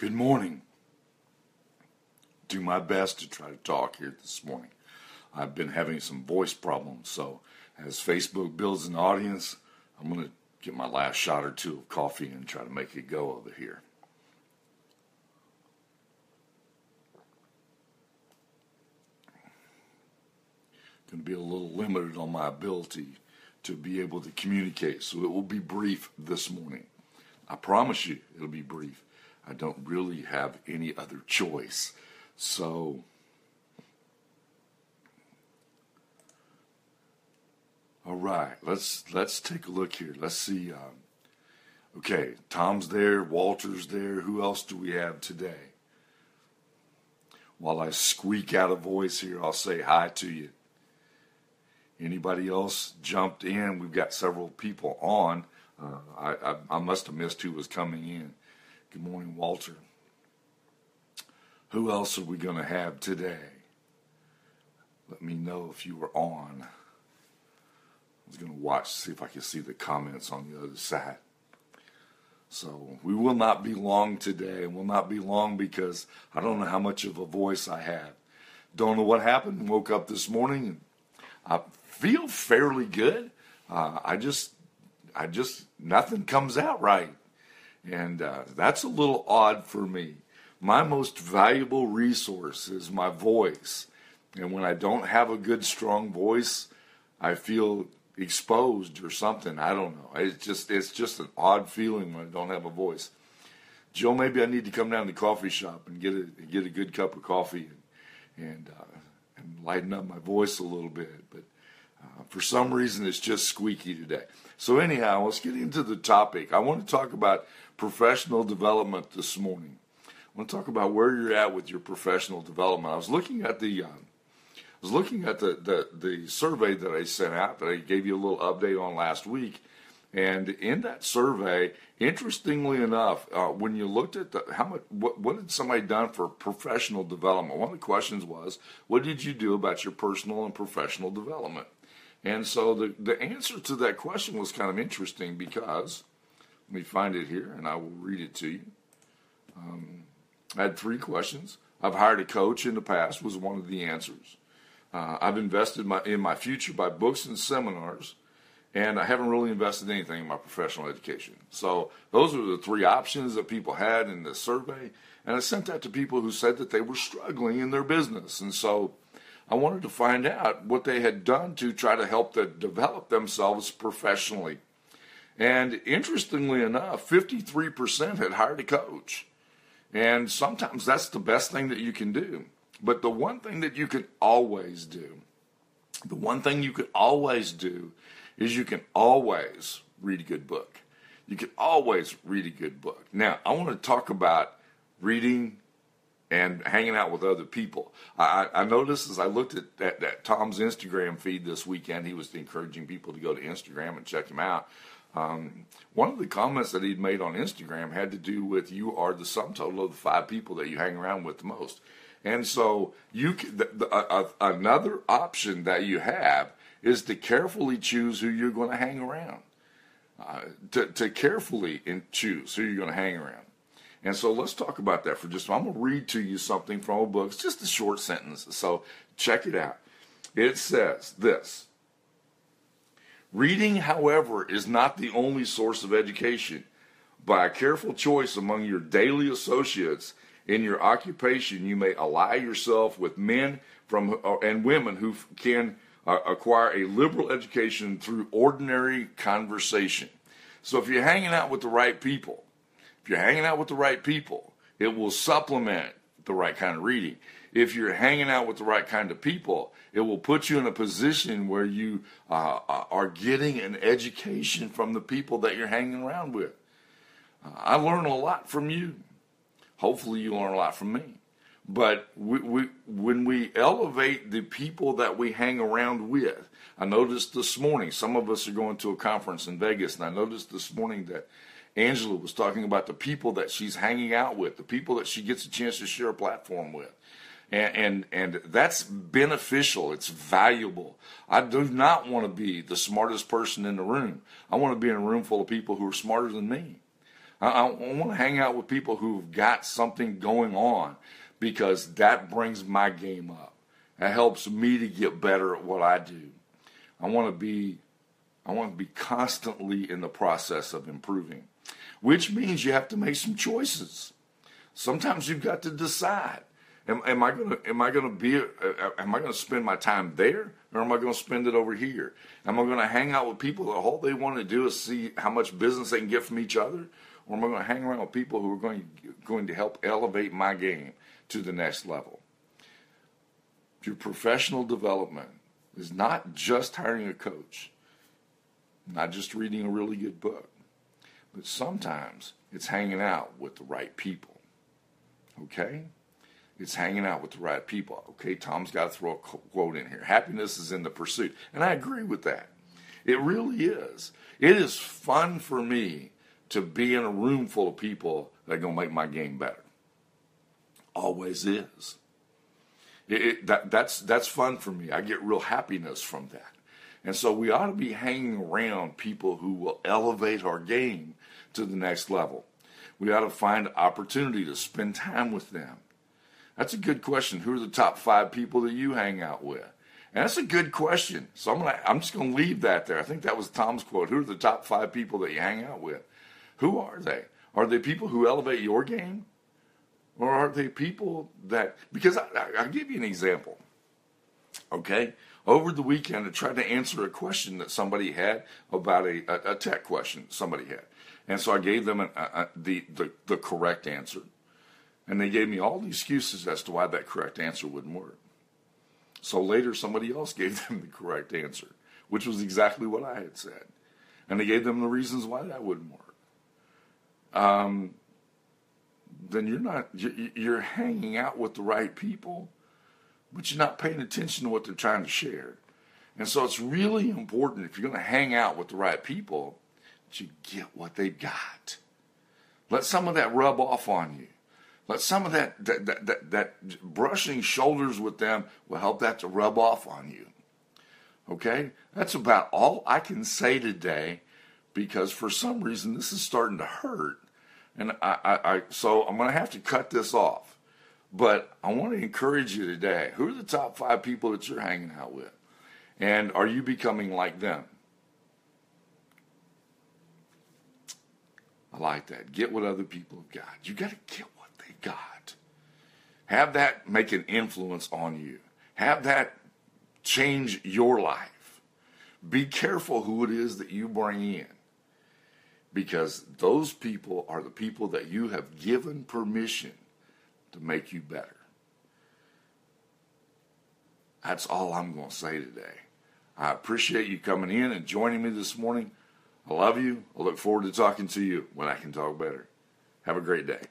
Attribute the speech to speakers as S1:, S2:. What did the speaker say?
S1: Good morning. Do my best to try to talk here this morning. I've been having some voice problems, so as Facebook builds an audience, I'm going to get my last shot or two of coffee and try to make it go over here. Going to be a little limited on my ability to be able to communicate, so it will be brief this morning. I promise you it'll be brief. I don't really have any other choice. So, all right, let's let's take a look here. Let's see. Um, okay, Tom's there, Walter's there. Who else do we have today? While I squeak out a voice here, I'll say hi to you. Anybody else jumped in? We've got several people on. Uh, I, I, I must have missed who was coming in. Good morning, Walter. Who else are we going to have today? Let me know if you were on. I was going to watch, see if I can see the comments on the other side. So we will not be long today, will not be long because I don't know how much of a voice I have. Don't know what happened. Woke up this morning and I feel fairly good. Uh, I just, I just nothing comes out right. And uh, that's a little odd for me. My most valuable resource is my voice. And when I don't have a good, strong voice, I feel exposed or something. I don't know. It's just it's just an odd feeling when I don't have a voice. Joe, maybe I need to come down to the coffee shop and get a get a good cup of coffee and and, uh, and lighten up my voice a little bit. But uh, for some reason, it's just squeaky today. So anyhow, let's get into the topic. I want to talk about professional development this morning. I want to talk about where you're at with your professional development. I was looking at the uh, I was looking at the, the, the survey that I sent out that I gave you a little update on last week, and in that survey, interestingly enough, uh, when you looked at the, how much what, what had somebody done for professional development, one of the questions was, what did you do about your personal and professional development? And so the the answer to that question was kind of interesting because let me find it here and I will read it to you. Um, I had three questions. I've hired a coach in the past was one of the answers. Uh, I've invested my, in my future by books and seminars, and I haven't really invested anything in my professional education. So those are the three options that people had in the survey, and I sent that to people who said that they were struggling in their business, and so I wanted to find out what they had done to try to help them develop themselves professionally. And interestingly enough, 53% had hired a coach. And sometimes that's the best thing that you can do. But the one thing that you can always do, the one thing you can always do is you can always read a good book. You can always read a good book. Now, I want to talk about reading and hanging out with other people. I, I noticed as I looked at, at, at Tom's Instagram feed this weekend, he was encouraging people to go to Instagram and check him out. Um, one of the comments that he'd made on Instagram had to do with you are the sum total of the five people that you hang around with the most. And so you the, the, uh, another option that you have is to carefully choose who you're going to hang around. Uh, to, to carefully choose who you're going to hang around. And so let's talk about that for just. I'm going to read to you something from a book. It's just a short sentence. So check it out. It says this Reading, however, is not the only source of education. By a careful choice among your daily associates in your occupation, you may ally yourself with men from uh, and women who can uh, acquire a liberal education through ordinary conversation. So if you're hanging out with the right people, if you're hanging out with the right people, it will supplement the right kind of reading. If you're hanging out with the right kind of people, it will put you in a position where you uh, uh are getting an education from the people that you're hanging around with. Uh, I learn a lot from you. Hopefully, you learn a lot from me. But we, we, when we elevate the people that we hang around with, I noticed this morning, some of us are going to a conference in Vegas, and I noticed this morning that Angela was talking about the people that she's hanging out with, the people that she gets a chance to share a platform with. And, and, and that's beneficial. It's valuable. I do not want to be the smartest person in the room. I want to be in a room full of people who are smarter than me. I, I want to hang out with people who've got something going on because that brings my game up. That helps me to get better at what I do. I want to be I want to be constantly in the process of improving, which means you have to make some choices. Sometimes you've got to decide. Am, am I gonna am I gonna be uh, uh am I gonna spend my time there or am I gonna spend it over here? Am I gonna hang out with people that all they want to do is see how much business they can get from each other, or am I gonna hang around with people who are going going to help elevate my game to the next level? Your professional development is not just hiring a coach, not just reading a really good book, but sometimes it's hanging out with the right people. Okay? It's hanging out with the right people. Okay, Tom's got to throw a quote in here. Happiness is in the pursuit. And I agree with that. It really is. It is fun for me to be in a room full of people that are going to make my game better. Always is. It, it, that, that's, that's fun for me. I get real happiness from that. And so we ought to be hanging around people who will elevate our game to the next level. We ought to find opportunity to spend time with them that's a good question. Who are the top five people that you hang out with? And that's a good question. So I'm gonna, I'm just to leave that there. I think that was Tom's quote. Who are the top five people that you hang out with? Who are they? Are they people who elevate your game? Or are they people that, because I, I, will give you an example. Okay? Over the weekend, I tried to answer a question that somebody had about a, a, a tech question somebody had. And so I gave them an, a, the, the, the correct answer. And they gave me all the excuses as to why that correct answer wouldn't work. So later, somebody else gave them the correct answer, which was exactly what I had said. And they gave them the reasons why that wouldn't work. Um, then you're not, you're hanging out with the right people, but you're not paying attention to what they're trying to share. And so it's really important if you're going to hang out with the right people, that you get what they've got. Let some of that rub off on you. But some of that, that, that, that, brushing shoulders with them will help that to rub off on you. Okay? That's about all I can say today because for some reason this is starting to hurt. And I, I, I so I'm going to have to cut this off. But I want to encourage you today. Who are the top five people that you're hanging out with? And are you becoming like them? I like that. Get what other people have got. You got to get. Have that make an influence on you. Have that change your life. Be careful who it is that you bring in because those people are the people that you have given permission to make you better. That's all I'm going to say today. I appreciate you coming in and joining me this morning. I love you. I look forward to talking to you when I can talk better. Have a great day.